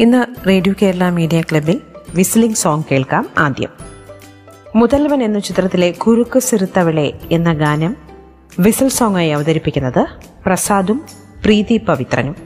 ഇന്ന് radio Kerala media ക്ലബിൽ whistling song കേൾക്കാം ആദ്യം. മുതൽവൻ എന്ന ചിത്രത്തിലെ കുരുക്ക് സിറുത്തവളെ എന്ന ഗാനം വിസിൽ സോങ്ങായി അവതരിപ്പിക്കുന്നത് പ്രസാദും പ്രീതി പവിത്രനും.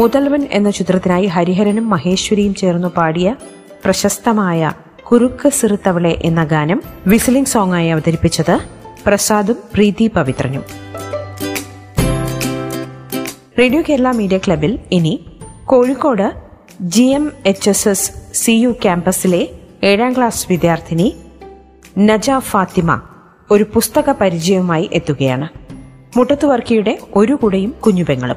മുതൽവൻ എന്ന ചിത്രത്തിനായി ഹരിഹരനും മഹേശ്വരിയും ചേർന്നു പാടിയ പ്രശസ്തമായ കുറുക്ക് സിറുത്തവളെ എന്ന ഗാനം വിസിലിംഗ് സോങ്ങായി അവതരിപ്പിച്ചത് പ്രസാദും പ്രീതി പവിത്രനും. റേഡിയോ കേരള മീഡിയ ക്ലബിൽ ഇനി Kozhikode G M H S S C U ക്യാമ്പസിലെ ഏഴാം ക്ലാസ് വിദ്യാർത്ഥിനി നജ ഫാത്തിമ ഒരു പുസ്തക പരിചയവുമായി എത്തുകയാണ്. മുട്ടത്തുവർക്കിയുടെ ഒരു കുടയും കുഞ്ഞുപെങ്ങളും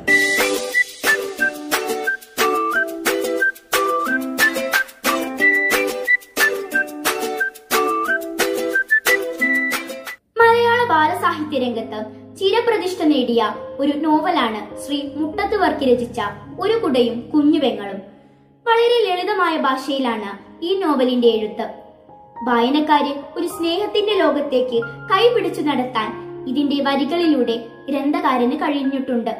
രംഗത്ത് ചിരപ്രതിഷ്ഠ നേടിയ ഒരു നോവലാണ് ശ്രീ മുട്ടത്ത് വർക്കി രചിച്ച ഒരു കുടയും കുഞ്ഞുപെങ്ങളും വളരെ ലളിതമായ ഭാഷയിലാണ് ഈ നോവലിന്റെ എഴുത്ത്. വായനക്കാരെ ഒരു സ്നേഹത്തിന്റെ ലോകത്തേക്ക് കൈപിടിച്ചു നടത്താൻ ഇതിന്റെ വരികളിലൂടെ ഗ്രന്ഥകാരന് കഴിഞ്ഞിട്ടുണ്ട്.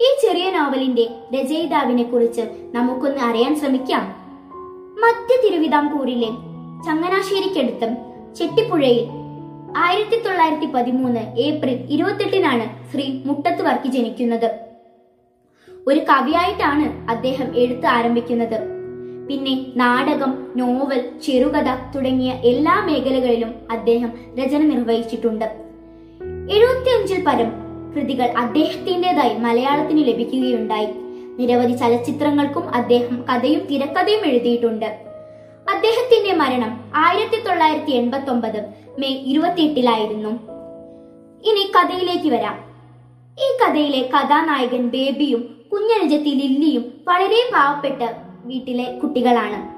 ഈ ചെറിയ നോവലിന്റെ രചയിതാവിനെ കുറിച്ച് നമുക്കൊന്ന് അറിയാൻ ശ്രമിക്കാം. മധ്യ തിരുവിതാംകൂറിലെ ചങ്ങനാശ്ശേരിക്കടുത്തും ചെട്ടിപ്പുഴയിൽ ആയിരത്തി തൊള്ളായിരത്തി പതിമൂന്ന് ഏപ്രിൽ ഇരുപത്തെട്ടിനാണ് ശ്രീ മുട്ടത്ത് വർക്കി ജനിക്കുന്നത്. ഒരു കവിയായിട്ടാണ് അദ്ദേഹം എഴുത്ത് ആരംഭിക്കുന്നത്. പിന്നെ നാടകം നോവൽ ചെറുകഥ തുടങ്ങിയ എല്ലാ മേഖലകളിലും അദ്ദേഹം രചന നിർവഹിച്ചിട്ടുണ്ട്. എഴുപത്തിയഞ്ചിൽ പരം കൃതികൾ അദ്ദേഹത്തിന്റെതായി മലയാളത്തിന് ലഭിക്കുകയുണ്ടായി. നിരവധി ചലച്ചിത്രങ്ങൾക്കും അദ്ദേഹം കഥയും തിരക്കഥയും എഴുതിയിട്ടുണ്ട്. അദ്ദേഹത്തിന്റെ മരണം ആയിരത്തി തൊള്ളായിരത്തി എൺപത്തി ഒമ്പത് മെയ് ഇരുപത്തിയെട്ടിലായിരുന്നു. ഇനി കഥയിലേക്ക് വരാം. ഈ കഥയിലെ കഥാനായകൻ ബേബിയും കുഞ്ഞനുജത്തി ലില്ലിയും വളരെ പാവപ്പെട്ട വീട്ടിലെ കുട്ടികളാണ്.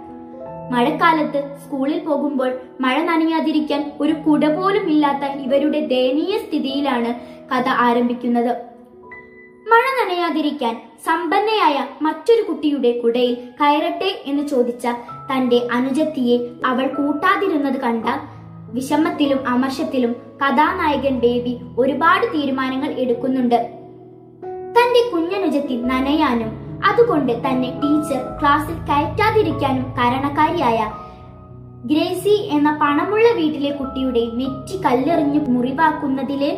മഴക്കാലത്ത് സ്കൂളിൽ പോകുമ്പോൾ മഴ നനയാതിരിക്കാൻ ഒരു കുട പോലും ഇല്ലാത്ത ഇവരുടെ ദയനീയ സ്ഥിതിയിലാണ് കഥ ആരംഭിക്കുന്നത്. മഴ നനയാതിരിക്കാൻ സമ്പന്നയായ മറ്റൊരു കുട്ടിയുടെ കുടയിൽ കയറട്ടെ എന്ന് ചോദിച്ച തന്റെ അനുജത്തിയെ അവൾ കൂട്ടാതിരുന്നത് കണ്ട വിഷമത്തിലും അമർഷത്തിലും കഥാനായകൻ ബേബി ഒരുപാട് തീരുമാനങ്ങൾ എടുക്കുന്നുണ്ട്. തന്റെ കുഞ്ഞനുജത്തി നനയാനും അതുകൊണ്ട് തന്നെ ടീച്ചർ ക്ലാസ്സിൽ കയറ്റാതിരിക്കാനും കാരണക്കാരിയായ ഗ്രേസി എന്ന പണമുള്ള വീട്ടിലെ കുട്ടിയുടെ നെറ്റി കല്ലെറിഞ്ഞു മുറിവാക്കുന്നതിലെ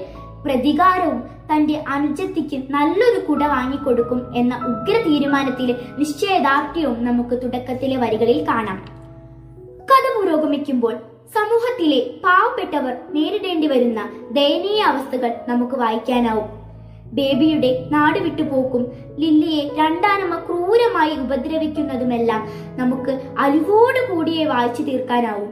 പ്രതികാരവും തന്റെ അനുജത്തിക്ക് നല്ലൊരു കുട വാങ്ങിക്കൊടുക്കും എന്ന ഉഗ്ര തീരുമാനത്തിലെ നിശ്ചയദാർഢ്യവും നമുക്ക് തുടക്കത്തിലെ വരികളിൽ കാണാം. കഥ പുരോഗമിക്കുമ്പോൾ സമൂഹത്തിലെ പാവപ്പെട്ടവർ നേരിടേണ്ടി വരുന്ന ദയനീയ അവസ്ഥകൾ നമുക്ക് വായിക്കാനാവും. ബേബിയുടെ നാട് വിട്ടുപോക്കും ലില്ലിയെ രണ്ടാനമ്മ ക്രൂരമായി ഉപദ്രവിക്കുന്നതുമെല്ലാം നമുക്ക് അലിവോട് കൂടിയേ വായിച്ചു തീർക്കാനാവും.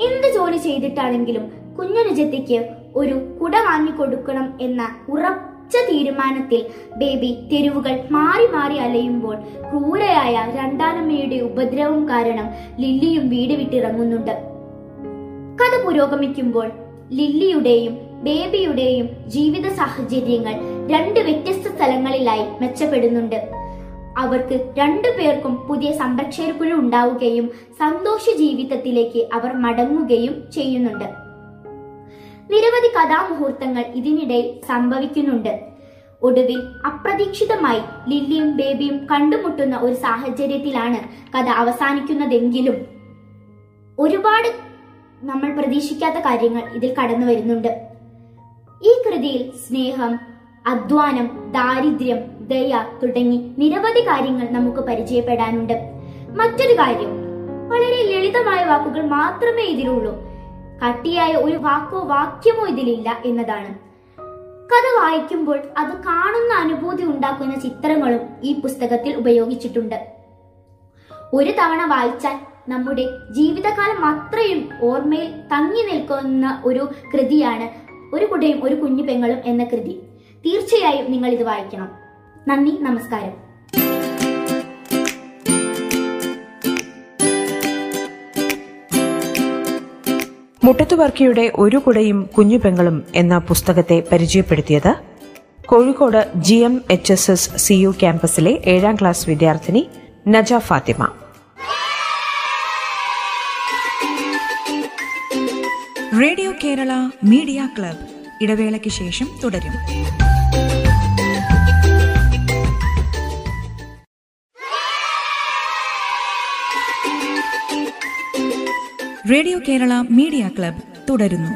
എന്ത് ജോലി ചെയ്തിട്ടാണെങ്കിലും കുഞ്ഞനുജത്തിക്ക് ഒരു കുട വാങ്ങിക്കൊടുക്കണം എന്ന ഉറച്ച തീരുമാനത്തിൽ ബേബി തെരുവുകൾ മാറി മാറി അലയുമ്പോൾ ക്രൂരയായ രണ്ടാനമ്മയുടെ ഉപദ്രവം കാരണം ലില്ലിയും വീട് വിട്ടിറങ്ങുന്നുണ്ട്. കഥ പുരോഗമിക്കുമ്പോൾ ലില്ലിയുടെയും ബേബിയുടെയും ജീവിത സാഹചര്യങ്ങൾ രണ്ട് വ്യത്യസ്ത സ്ഥലങ്ങളിലായി മെച്ചപ്പെടുന്നുണ്ട്. അവർക്ക് രണ്ടു പേർക്കും പുതിയ സംരക്ഷകർക്കുഴ ഉണ്ടാവുകയും സന്തോഷ ജീവിതത്തിലേക്ക് അവർ മടങ്ങുകയും ചെയ്യുന്നുണ്ട്. നിരവധി കഥാമുഹൂർത്തങ്ങൾ ഇതിനിടയിൽ സംഭവിക്കുന്നുണ്ട്. ഒടുവിൽ അപ്രതീക്ഷിതമായി ലില്ലിയും ബേബിയും കണ്ടുമുട്ടുന്ന ഒരു സാഹചര്യത്തിലാണ് കഥ അവസാനിക്കുന്നതെങ്കിലും ഒരുപാട് നമ്മൾ പ്രതീക്ഷിക്കാത്ത കാര്യങ്ങൾ ഇതിൽ കടന്നു വരുന്നുണ്ട്. ഈ കൃതിയിൽ സ്നേഹം അധ്വാനം ദാരിദ്ര്യം ദയ തുടങ്ങി നിരവധി കാര്യങ്ങൾ നമുക്ക് പരിചയപ്പെടാനുണ്ട്. മറ്റൊരു കാര്യം വളരെ ലളിതമായ വാക്കുകൾ മാത്രമേ ഇതിലുള്ളൂ. കട്ടിയായ ഒരു വാക്കോ വാക്യമോ ഇതിലില്ല എന്നതാണ്. കഥ വായിക്കുമ്പോൾ അത് കാണുന്ന അനുഭൂതി ഉണ്ടാക്കുന്ന ചിത്രങ്ങളും ഈ പുസ്തകത്തിൽ ഉപയോഗിച്ചിട്ടുണ്ട്. ഒരു തവണ വായിച്ചാൽ നമ്മുടെ ജീവിതകാലം അത്രയും ഓർമ്മയിൽ തങ്ങി നിൽക്കുന്ന ഒരു കൃതിയാണ് ഒരു കുടയും ഒരു കുഞ്ഞു പെങ്ങളും എന്ന കൃതി. തീർച്ചയായും നിങ്ങൾ ഇത് വായിക്കണം. നന്ദി നമസ്കാരം. മുട്ടത്തുവർക്കിയുടെ ഒരു കുടയും കുഞ്ഞു പെങ്ങളും എന്ന പുസ്തകത്തെ പരിചയപ്പെടുത്തിയത് Kozhikode G M H S S C U ക്യാമ്പസിലെ ഏഴാം ക്ലാസ് വിദ്യാർത്ഥിനി Naja Fathima. Radio Kerala media club. ഇടവേളയ്ക്ക് ശേഷം തുടരും. റേഡിയോ കേരള മീഡിയ ക്ലബ് തുടരുന്നു.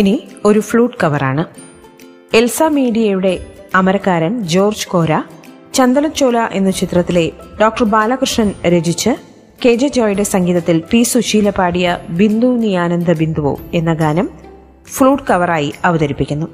ഇനി ഒരു ഫ്ലൂട്ട് കവറാണ്. എൽസ മീഡിയയുടെ അമരക്കാരൻ ജോർജ് കോര ചന്ദനച്ചോല എന്ന ചിത്രത്തിലെ ഡോക്ടർ ബാലകൃഷ്ണൻ രചിച്ച് കെ ജെ ജോയുടെ സംഗീതത്തിൽ പി സുശീല പാടിയ ബിന്ദു നിയാനന്ദ ബിന്ദുവോ എന്ന ഗാനം ഫ്ലൂട്ട് കവറായി അവതരിപ്പിക്കുന്നു.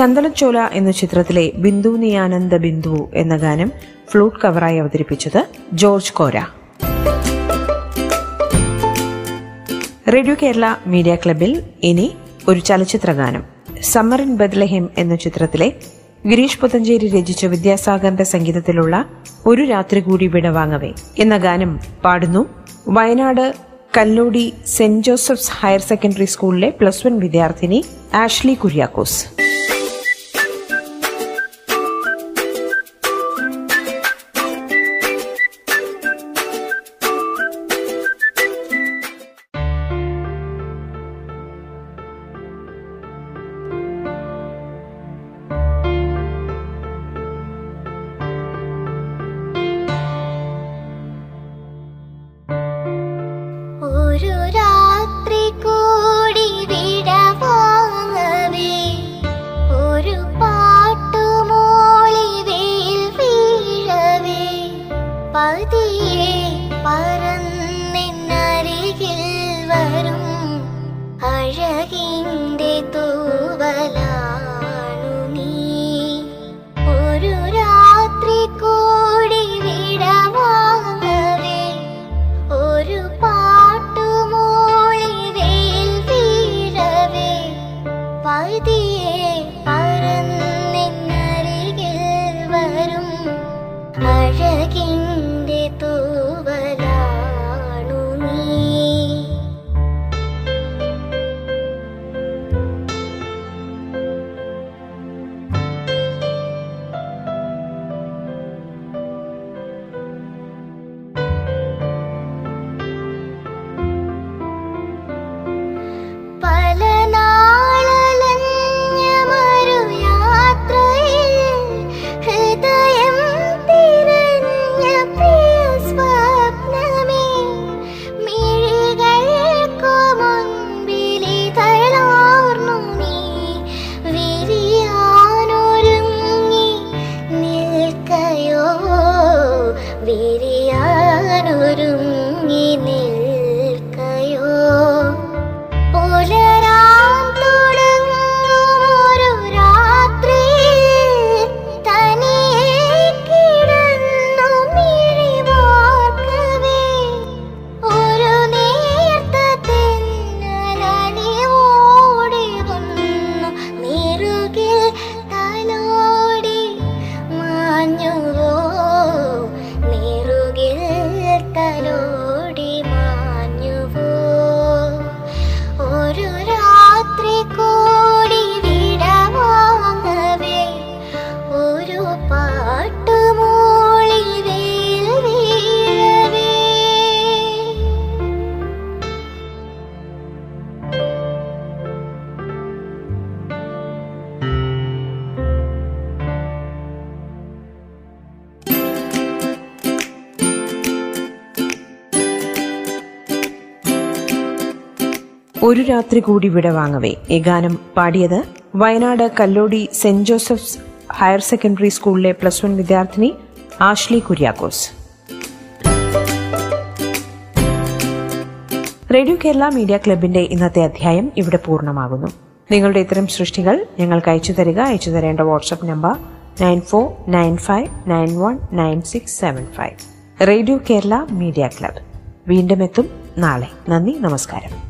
ചന്ദനച്ചോല എന്ന ചിത്രത്തിലെ ബിന്ദു നിയാനന്ദ ബിന്ദു എന്ന ഗാനം ഫ്ലൂട്ട് കവറായി അവതരിപ്പിച്ചത് George Kora. Radio Kerala media ക്ലബിൽ ഇനി ഒരു ചലച്ചിത്ര ഗാനം. സമ്മർ ഇൻ ബദ്ലഹിം എന്ന ചിത്രത്തിലെ ഗിരീഷ് പുത്തഞ്ചേരി രചിച്ച വിദ്യാസാഗറിന്റെ സംഗീതത്തിലുള്ള ഒരു രാത്രി കൂടി വിടവാങ്ങവേ എന്ന ഗാനം പാടുന്നു Wayanad Kallody saint Joseph's higher secondary സ്കൂളിലെ പ്ലസ് വൺ വിദ്യാർത്ഥിനി ആഷ്ലി കുര്യാക്കോസ്. ഒരു രാത്രി കൂടി വിടവാങ്ങവേ. ഈ ഗാനം പാടിയത് Wayanad Kallody saint Joseph's higher secondary സ്കൂളിലെ പ്ലസ് വൺ വിദ്യാർത്ഥിനി Ashley Kuriakose. Radio Kerala media ക്ലബിന്റെ ഇന്നത്തെ അധ്യായം ഇവിടെ പൂർണമാകുന്നു. നിങ്ങളുടെ ഇത്തരം സൃഷ്ടികൾ ഞങ്ങൾക്ക് അയച്ചു തരിക. അയച്ചു തരേണ്ട WhatsApp number nine four nine five nine one nine six seven five. Radio Kerala media club. വീണ്ടും എത്തും നാളെ. നന്ദി നമസ്കാരം.